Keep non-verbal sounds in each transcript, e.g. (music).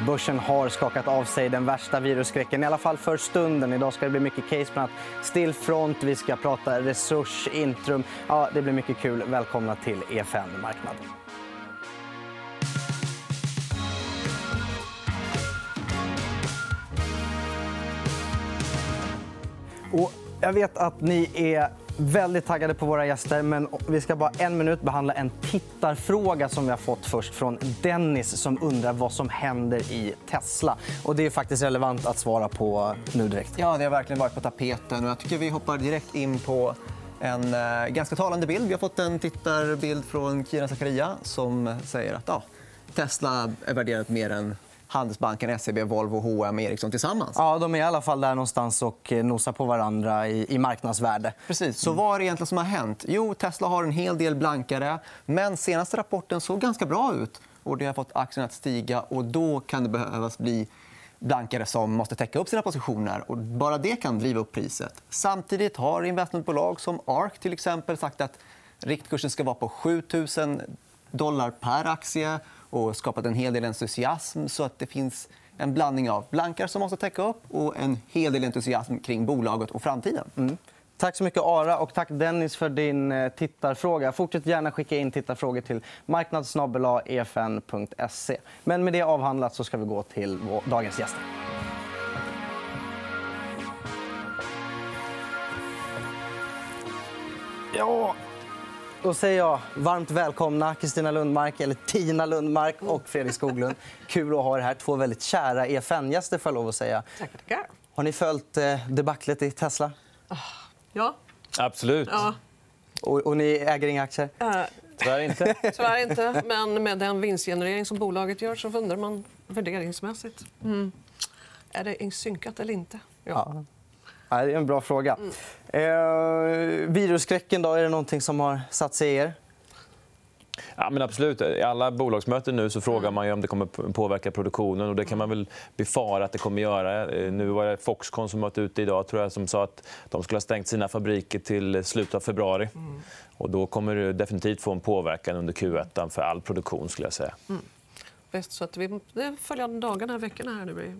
Börsen har skakat av sig den värsta virusskräcken, i alla fall för stunden. Idag ska det bli mycket case, bland annat Stillfront. Vi ska prata Resurs, Intrum. Ja, det blir mycket kul. Välkomna till EFN Marknad. Och jag vet att ni är väldigt taggade på våra gäster. men Vi ska bara en minut behandla en tittarfråga som vi har fått först från Dennis som undrar vad som händer i Tesla. Och det är faktiskt relevant att svara på nu direkt. Ja, det har verkligen varit på tapeten. Och jag tycker vi hoppar direkt in på en eh, ganska talande bild. Vi har fått en tittarbild från Kira Zakaria som säger att ja, Tesla är värderat mer än Handelsbanken, SEB, Volvo, H&M och Ericsson tillsammans. Ja, de är i alla fall där någonstans och eh, nosar på varandra i, i marknadsvärde. Precis. Så vad är det egentligen som har hänt? Jo, Tesla har en hel del blankare. Men senaste rapporten såg ganska bra ut. och Det har fått aktien att stiga. och Då kan det behövas bli blankare som måste täcka upp sina positioner. Och bara det kan driva upp priset. Samtidigt har investmentbolag som ARK till exempel sagt att riktkursen ska vara på 7 000 dollar per aktie och skapat en hel del entusiasm. så att Det finns en blandning av blankar som måste täcka upp och en hel del entusiasm kring bolaget och framtiden. Mm. Tack så mycket, Ara. Och tack, Dennis, för din eh, tittarfråga. Fortsätt gärna skicka in tittarfrågor till marknadssnabel-efn.se. Men med det avhandlat så ska vi gå till dagens gäster. Ja, då säger jag varmt välkomna Kristina Lundmark, eller Tina Lundmark och Fredrik Skoglund. Kul att ha er här. Två väldigt kära EFN-gäster. Lov att säga. Tackar, tackar. Har ni följt eh, debaclet i Tesla? Ah, ja. Absolut. Ja. Och, och ni äger inga aktier? Uh, Tyvärr inte. Tyvärr inte. Men med den vinstgenerering som bolaget gör så undrar man värderingsmässigt. Mm. Är det synkat eller inte? Ja. ja. Det är en bra fråga. Mm. Eh, virusskräcken, då, är det någonting som har satt sig i er? Ja, men absolut. I alla bolagsmöten nu så frågar mm. man om det kommer påverka produktionen. Och det kan man väl befara att det kommer göra. Eh, nu var det Foxconn som var ute idag tror jag, som sa att de skulle ha stängt sina fabriker till slutet av februari. Mm. Och då kommer det definitivt få en påverkan under Q1 för all produktion. skulle jag säga. Mm. Så att vi, det följande dagarna, veckorna här, blir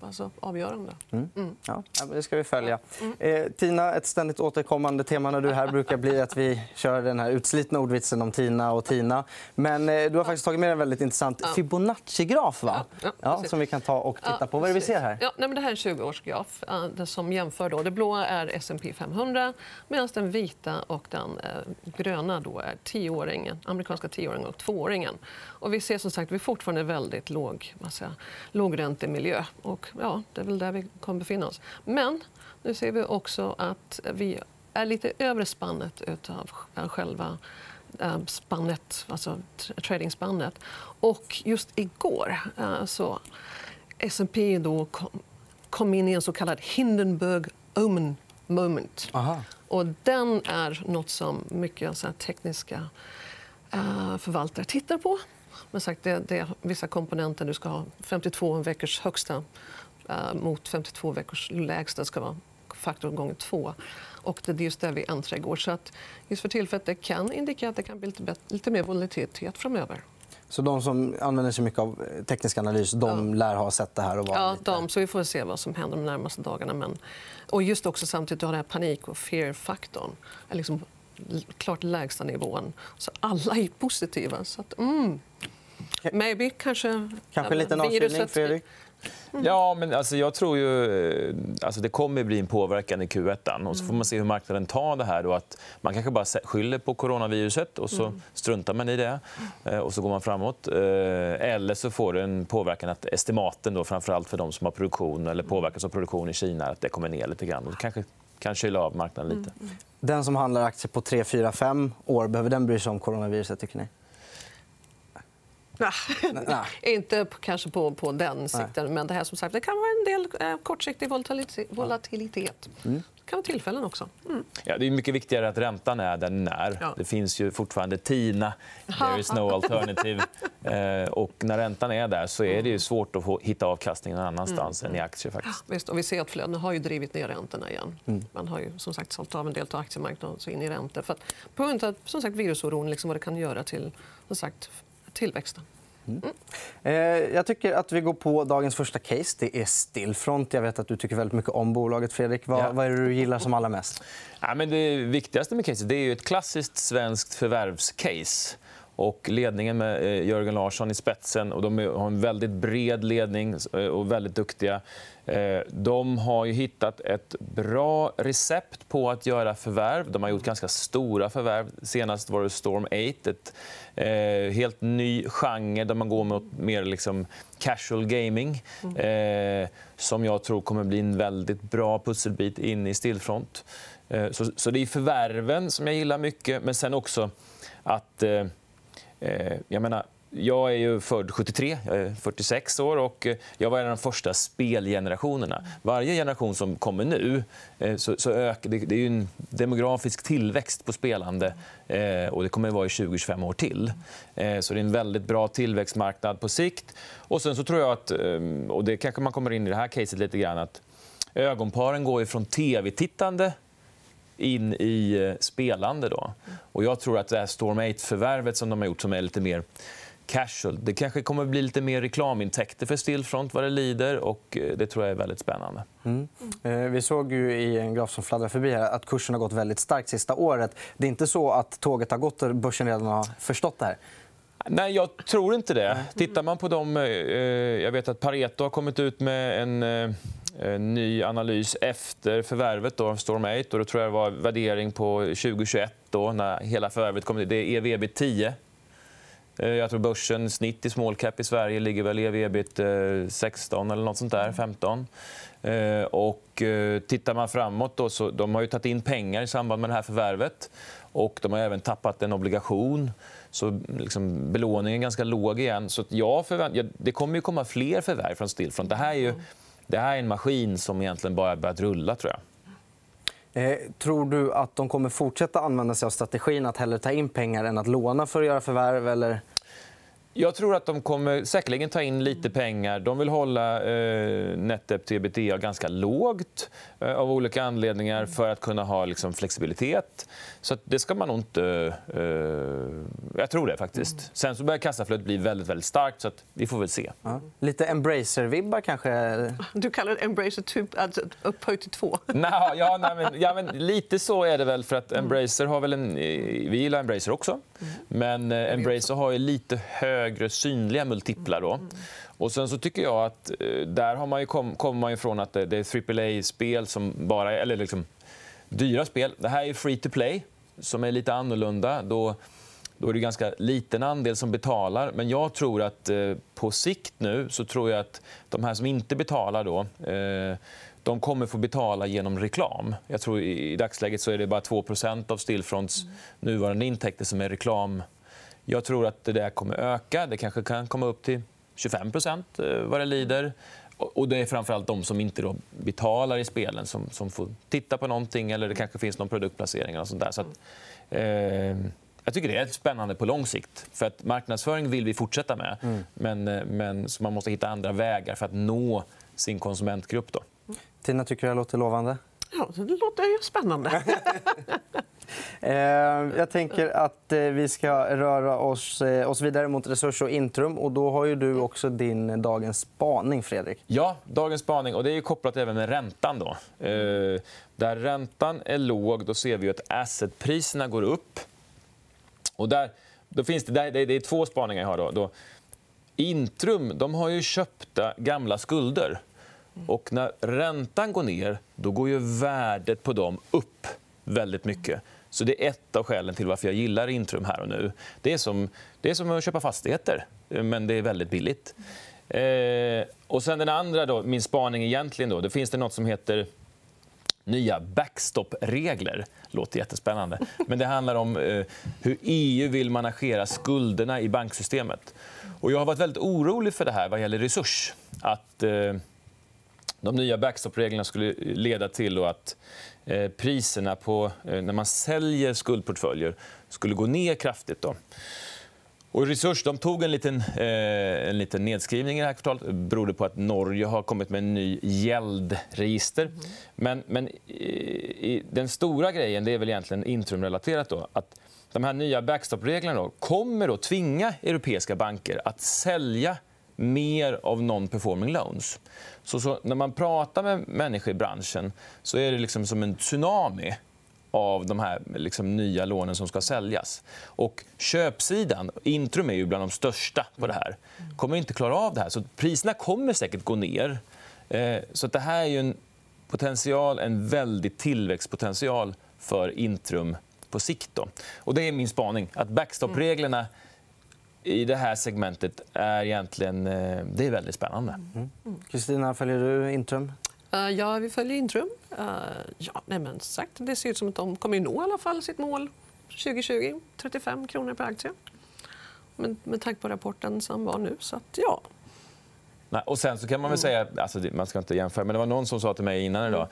alltså avgörande. Mm. Mm. Ja, det ska vi följa. Mm. Eh, Tina, ett ständigt återkommande tema när du är här brukar bli att vi kör den här utslitna ordvitsen om Tina och Tina. Men eh, du har faktiskt tagit med en väldigt intressant. Fibonacci-graf va? Ja, ja, som vi kan ta och titta på. Vad är det vi ser här? Ja, nej, men det här är en 20-årsgraf uh, som jämför. Då. Det blåa är S&P 500 medan den vita och den uh, gröna då är tioåringen, amerikanska tioåringen och tvååringen. Och vi ser som sagt vi fortfarande väldigt låg, lågräntemiljö. Och, ja, det är väl där vi kommer befinna oss. Men nu ser vi också att vi är lite övre spannet av själva eh, spannet, alltså tradingspannet. Och just igår eh, så S&P då kom, kom in i en så kallad Hindenburg Omen moment. Aha. Och den är nåt som mycket så tekniska förvaltare tittar på. Men sagt, det, det är vissa komponenter. Du ska ha 52 veckors högsta uh, mot 52 veckors lägsta. ska vara faktor gånger två. Och det är just det vi äntrar igår. Så att just för tillfället det kan indikera att det kan bli lite, bättre, lite mer volatilitet framöver. Så de som använder sig mycket av teknisk analys de lär ha sett det här? Och ja, de. Så vi får se vad som händer de närmaste dagarna. Men... Och just också samtidigt, har den här panik och fear-faktorn. Liksom klart lägsta nivån. Så alla är positiva. Så att, mm. Maybe, kanske... Kanske en liten avkylning, Fredrik? Mm. Ja, men alltså, jag tror ju... Alltså, det kommer att bli en påverkan i Q1. Och så får man se hur marknaden tar det här. Då, att man kanske bara skyller på coronaviruset och så mm. struntar man i det. Eh, och så går man framåt. Eh, eller så får det en påverkan att estimaten, då, framförallt för de som har produktion eller påverkas av produktion i Kina, att det kommer ner lite grann. Och kanske kan kyla av marknaden lite. Mm. Den som handlar aktier på 3, 4, 5 år, behöver den bry sig om coronaviruset? Tycker ni? (laughs) Nej. inte kanske på, på den sikten. Men det, här, som sagt, det kan vara en del eh, kortsiktig volatilitet. Mm. Det kan vara tillfällen också. Mm. Ja, det är mycket viktigare att räntan är där den är. Ja. Det finns ju fortfarande TINA. There is no (laughs) alternative. eh, och när räntan är där så är det ju svårt att hitta avkastning någon annanstans mm. än i aktier. Faktiskt. Visst, och vi ser att flödena har ju drivit ner räntorna igen. Mm. Man har ju som sagt sålt av en del av aktiemarknaden så in i räntor. För att, på grund av som sagt, virusoron liksom vad det kan göra till som sagt, tillväxten. Mm. Eh, jag tycker att vi går på dagens första case. Det är Stillfront. Jag vet att du tycker väldigt mycket om bolaget. Fredrik. Vad, ja. vad är det du gillar som allra mest? Ja, men det viktigaste med caset är ett klassiskt svenskt förvärvscase. Och ledningen med eh, Jörgen Larsson i spetsen. Och de har en väldigt bred ledning eh, och väldigt duktiga. Eh, de har ju hittat ett bra recept på att göra förvärv. De har gjort ganska stora förvärv. Senast var det Storm 8, ett helt ny genre där man går mot mer liksom casual gaming mm. som jag tror kommer bli en väldigt bra pusselbit in i Stillfront. Så, det är förvärven som jag gillar mycket, men sen också att Eh, Eh, jag menar, jag är ju född 73, jag är 46 år och eh, jag var en av de första spelgenerationerna. Varje generation som kommer nu eh, så, så ökar, det, det är en demografisk tillväxt på spelande och det kommer att vara i 20-25 år till. Så det är en väldigt bra tillväxtmarknad på sikt. Och sen så tror jag att, och det kanske man kommer in i det här caset lite grann, att ögonparen går från tv-tittande in i eh, spelande. Då. Och jag tror att det här Storm 8-förvärvet som de har gjort, som är lite mer casual, det kanske kommer att bli lite mer reklamintäkter för Stillfront vad det lider. och eh, Det tror jag är väldigt spännande. Mm. Eh, vi såg ju i en graf som fladdrar förbi här att kursen har gått väldigt starkt sista året. Det är inte så att tåget har gått och börsen redan har förstått det här. Nej, jag tror inte det. Tittar man på de... Eh, eh, jag vet att Pareto har kommit ut med en eh, ny analys efter förvärvet av Storm 8. Och då tror jag det var värdering på 2021 då, när hela förvärvet kom. Det är ev 10. Jag tror börsen snitt i small cap i Sverige ligger väl ev 16 eller något sånt där, 15. Och tittar man framåt då, så de har ju tagit in pengar i samband med det här förvärvet. Och de har även tappat en obligation. Så liksom, belåningen är ganska låg igen. Så jag förvänt... ja, det kommer ju komma fler förvärv från Stillfront. Det här är ju det här är en maskin som egentligen bara börjat rulla. tror jag. Eh, tror du att de kommer fortsätta använda sig av strategin att hellre ta in pengar än att låna för att göra förvärv? Eller? Jag tror att de kommer säkerligen ta in lite pengar. De vill hålla eh, netdebt till ebitda ganska lågt eh, av olika anledningar för att kunna ha liksom, flexibilitet. Så det ska man nog inte... Eh, jag tror det. faktiskt. Sen så börjar kassaflödet bli väldigt, väldigt starkt. så vi får väl se. Ja. Lite Embracer-vibbar, kanske? Du kallar det Embracer typ, alltså, upphöjt till två. Nå, ja, nej, men, ja, men, lite så är det väl. för att Embracer har väl en... Vi gillar Embracer också. Men eh, Embracer har ju lite högre synliga multiplar. Då. Och sen så tycker jag att eh, där har man ju kom, kommer man ifrån att det, det är AAA-spel som bara eller liksom dyra spel. Det här är free to play, som är lite annorlunda. Då, då är det ganska liten andel som betalar. Men jag tror att eh, på sikt nu så tror jag att de här som inte betalar då, eh, de kommer få betala genom reklam. Jag tror I dagsläget så är det bara 2% av Stillfronts mm. nuvarande intäkter som är reklam. Jag tror att det där kommer öka. Det kanske kan komma upp till 25 eh, vad det lider. Och det är framförallt de som inte då betalar i spelen som, som får titta på någonting eller det kanske finns någon produktplacering. Och sånt där. Så att, eh, jag tycker det är spännande på lång sikt. För att marknadsföring vill vi fortsätta med. Mm. Men, eh, men så man måste hitta andra vägar för att nå sin konsumentgrupp. Då. Tina, tycker du det låter lovande? Ja, det låter ju spännande. (laughs) Eh, jag tänker att eh, vi ska röra oss, eh, oss vidare mot Resurs och Intrum. Och då har ju du också din dagens spaning, Fredrik. Ja, dagens spaning. Och det är kopplat även med räntan. Då. Där räntan är låg då ser vi att assetpriserna går upp. Och där, då finns det, det är två spaningar jag har. Då. då Intrum de har ju köpta gamla skulder. Mm. Och när räntan går ner då går ju värdet på dem upp väldigt mycket. Så Det är ett av skälen till varför jag gillar Intrum här och nu. Det är som, det är som att köpa fastigheter, men det är väldigt billigt. Eh, och sen den andra, då, min spaning egentligen, då, då finns det nåt som heter nya backstop-regler. låter jättespännande. Men det handlar om eh, hur EU vill managera skulderna i banksystemet. Och jag har varit väldigt orolig för det här vad gäller resurs. Att eh, de nya backstop-reglerna skulle leda till att eh, priserna på, eh, när man säljer skuldportföljer skulle gå ner kraftigt. Då. Och Resurs de tog en liten, eh, en liten nedskrivning i det här kvartalet. Det berodde på att Norge har kommit med en ny gäldregister. Mm. Men, men i, i, den stora grejen det är väl egentligen Intrum-relaterat. Då, att de här nya backstop-reglerna kommer att tvinga europeiska banker att sälja mer av non-performing loans. Så, så, när man pratar med människor i branschen så är det liksom som en tsunami av de här liksom, nya lånen som ska säljas. Och köpsidan, Intrum är ju bland de största på det här, kommer inte klara av det här. Så priserna kommer säkert gå ner. Eh, så det här är en potential, en väldig tillväxtpotential för Intrum på sikt. Då. Och det är min spaning. att Backstop-reglerna i det här segmentet är egentligen eh, det är väldigt spännande. Mm. Kristina, följer du Intrum? Uh, ja, vi följer Intrum. Uh, ja, nej, men sagt, det ser ut som att de kommer nå i alla fall sitt mål 2020. 35 kronor per aktie. Men med tanke på rapporten som var nu. Så att, ja. Nej, och sen så kan man väl säga, alltså, man ska inte jämföra, men det var någon som sa till mig innan idag,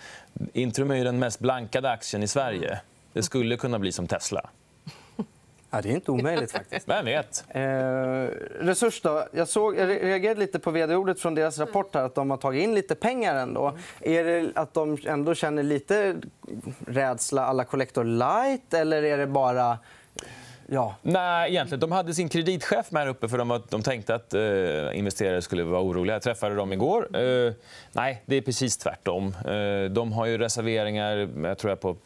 Intrum är ju den mest blankade aktien i Sverige. Det skulle kunna bli som Tesla. Ja, det är inte omöjligt. faktiskt. Vem vet? Eh, resurs då? Jag, såg, jag reagerade lite på vd-ordet från deras rapport här, att de har tagit in lite pengar. ändå. Är det att de ändå känner lite rädsla alla Collector Light eller är det bara... Ja. Nej, egentligen. De hade sin kreditchef med här uppe för de, de tänkte att eh, investerare skulle vara oroliga. Jag träffade dem igår. Eh, nej, det är precis tvärtom. Eh, de har ju reserveringar jag tror jag, på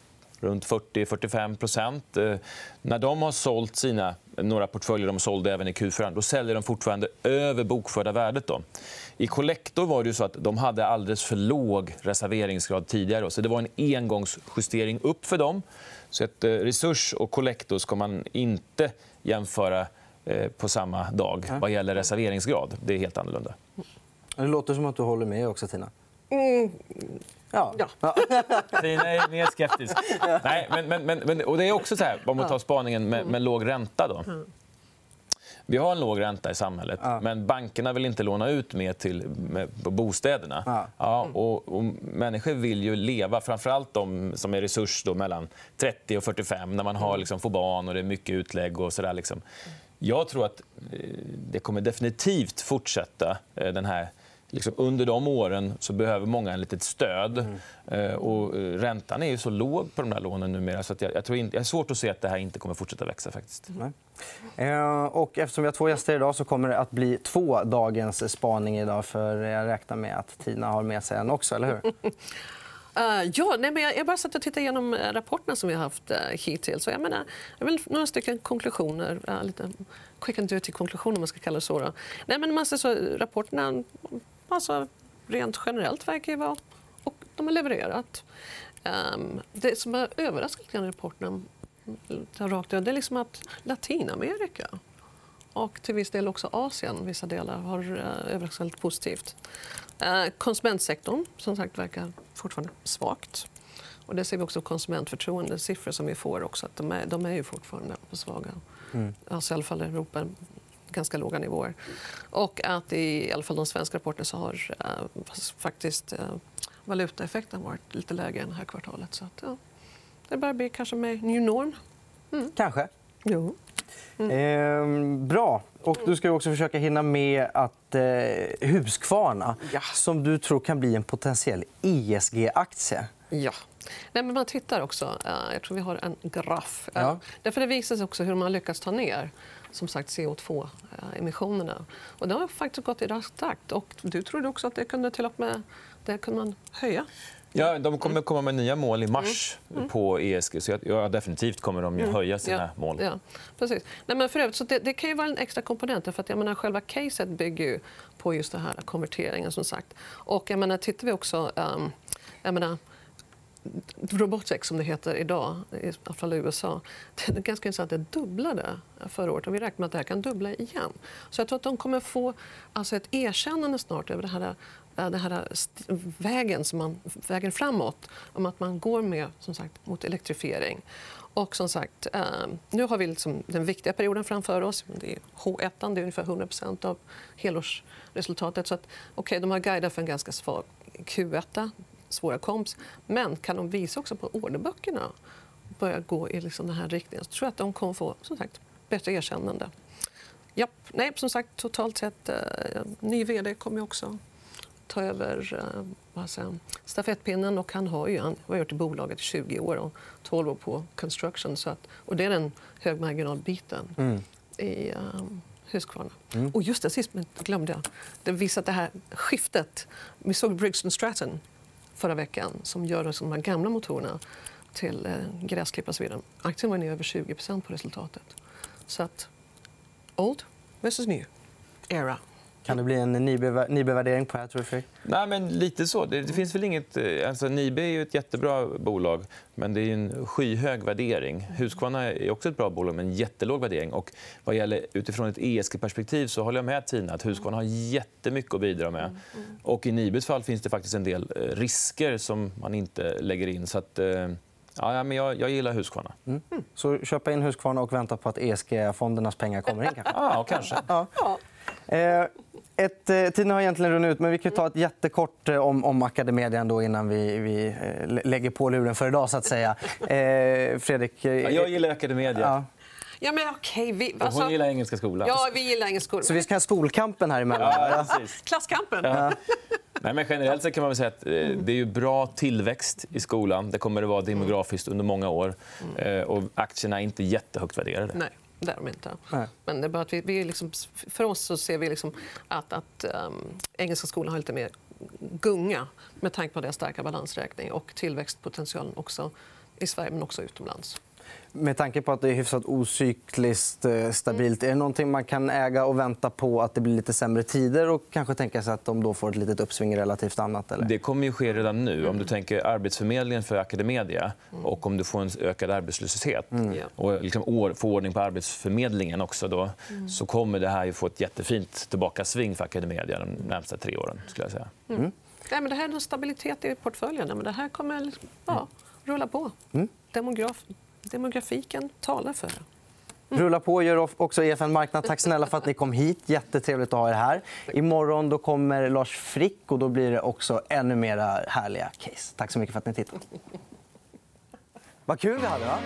runt 40-45 eh, När de har sålt sina några portföljer de sålde även i Q4 då säljer de fortfarande över bokförda värdet. Då. I Collector var det så att de hade alldeles för låg reserveringsgrad tidigare. Så det var en engångsjustering upp för dem. Så att, eh, Resurs och Collector ska man inte jämföra eh, på samma dag vad gäller reserveringsgrad. Det är helt annorlunda. Det låter som att du håller med också, Tina. Mm. Ja. ja. Tina (laughs) är mer skeptisk. Nej, men, men, men, och det är också så här, om man tar spaningen med, med låg ränta. Då. Vi har en låg ränta i samhället, ja. men bankerna vill inte låna ut mer till med, bostäderna. Ja. ja och, och, människor vill ju leva, framförallt de som är resurs då, mellan 30 och 45 när man har, liksom, får barn och det är mycket utlägg. och så där, liksom. Jag tror att eh, det kommer definitivt fortsätta, eh, den här liksom under de åren så behöver många en litet stöd. Mm. Eh, och eh, räntan är ju så låg på de där lånen numera så att jag, jag tror inte, jag har svårt att se att det här inte kommer fortsätta växa. Faktiskt. Mm. Eh, och eftersom vi har två gäster idag så kommer det att bli två dagens spaning idag. För jag räknar med att Tina har med sig en också, eller hur? Uh, (laughs) ja, nej, men jag, jag bara satt och tittade igenom rapporterna som vi har haft uh, hittills. jag menar, jag vill några stycken konklusioner. Uh, lite quick and dirty konklusioner, om man ska kalla det så. Då. Nej, men man ser så, rapporterna alltså, rent generellt verkar ju vara... Och de har levererat. Um, det som har överraskat i rapporten rakt det är liksom att Latinamerika och till viss del också Asien vissa delar har uh, överraskat positivt. Uh, konsumentsektorn som sagt verkar fortfarande svagt. Och det ser vi också konsumentförtroendesiffror som vi får. också. Att de, är, de är ju fortfarande svaga. Mm. Alltså, I alla fall Europa ganska låga nivåer. Och att i alla fall de svenska rapporterna så har uh, faktiskt uh, valutaeffekten varit lite lägre än det här kvartalet. Så att, ja, det börjar bli kanske med new norm. Mm. Kanske. Jo. Mm. Eh, bra. Och du ska också försöka hinna med att eh, Husqvarna ja. som du tror kan bli en potentiell ESG-aktie. Ja. Nej, men man tittar också. Uh, jag tror vi har en graf. Ja. därför det visar sig också hur man lyckats ta ner som sagt CO2-emissionerna. Och det har faktiskt gått i rask takt. Och du trodde också att det kunde till och med det kunde man höja. Ja, de kommer komma med nya mål i mars mm. Mm. på ESG. Så ja, definitivt kommer de mm. höja sina ja. mål. Ja, precis. Nej, men för övrigt, så det, det, kan ju vara en extra komponent. För att, jag menar, själva caset bygger ju på just den här konverteringen. Som sagt. Och, jag menar, tittar vi också... Um, jag menar, Robotics, som det heter idag, i alla fall i USA, (laughs) det är ganska intressant. Det dubblade förra året och vi räknar med att det här kan dubbla igen. Så jag tror att de kommer få alltså, ett erkännande snart över det här, eh, den här eh, vägen, som man, vägen framåt om att man går med som sagt, mot elektrifiering. Och som sagt, eh, nu har vi liksom den viktiga perioden framför oss. Det är H1, det är ungefär 100% av helårsresultatet. Så att, okay, de har guidat för en ganska svag Q1 svåra komps. Men kan de visa också på orderböckerna börja gå i liksom den här riktningen så tror jag att de kommer få som sagt, bättre erkännande. Japp. Nej, som sagt, totalt sett, eh, ny vd kommer också ta över eh, vad säger, stafettpinnen. Och han har ju han har gjort i bolaget i 20 år och 12 år på construction. Så att, och det är den högmarginalbiten Mm. i um, Husqvarna. Och just det, sist men glömde jag. Det visar det här skiftet. Vi såg Briggs Stratton förra veckan som gör de här gamla motorerna till eh, gräsklippare och så vidare. Aktien var ner över 20% på resultatet. Så att old versus new era. Kan det bli en nybevärdering på det här, tror du? Nej, men lite så. Det, det finns väl inget... eh, Alltså, Nibe är ju ett jättebra bolag, men det är en skyhög värdering. Husqvarna är också ett bra bolag, men en jättelåg värdering. Och vad gäller utifrån ett ESG-perspektiv så håller jag med Tina att Husqvarna har jättemycket att bidra med. Och I Nibes fall finns det faktiskt en del eh, risker som man inte lägger in. Så att, eh, ja, men jag, jag gillar Husqvarna. Så köpa in Husqvarna och vänta på att ESG-fondernas pengar kommer in. Kanske. (laughs) Ja, kanske. Eh, ett, eh, tiden har egentligen runnit ut, men vi kan ta ett jättekort eh, om, om Academedia ändå innan vi, vi eh, lä- lägger på luren för idag. Så att säga. (laughs) Eh, Fredrik... Ja, jag gillar Academedia. ja. Ja, men okej. vi, alltså, Hon gillar Engelska skolan. Ja, vi gillar engelsk skola. Så vi ska ha skolkampen här emellan? Ja, precis. Klasskampen. Nej, men generellt så kan man väl säga att eh, det är ju bra tillväxt i skolan. Det kommer det vara demografiskt under många år. Eh, Och aktierna är inte jättehögt värderade. Nej, det är de inte. Nej. Men det är bara att vi, vi liksom, för oss så ser vi liksom att, att um, engelska skolan har lite mer gunga med tanke på deras starka balansräkning och tillväxtpotentialen också i Sverige men också utomlands. Med tanke på att det är hyfsat ocykliskt eh, stabilt, är det någonting man kan äga och vänta på att det blir lite sämre tider och kanske tänka sig att de då får ett litet uppsving relativt annat? Eller? Det kommer ju ske redan nu. Om du tänker Arbetsförmedlingen för Academedia och om du får en ökad arbetslöshet Ja. och liksom år, får ordning på Arbetsförmedlingen också då, så kommer det här ju få ett jättefint tillbakasving för Academedia de närmsta tre åren. Skulle jag säga. Nej, men det här är en stabilitet i portföljen. Men det här kommer ja, rulla på. Demograf, demografiken talar för det. Rulla på gör också EFN Marknad. Tack snälla för att ni kom hit. Jättetrevligt att ha er här. Imorgon då kommer Lars Frick och då blir det också ännu mer härliga case. Tack så mycket för att ni tittade. Vad kul vi hade. Va?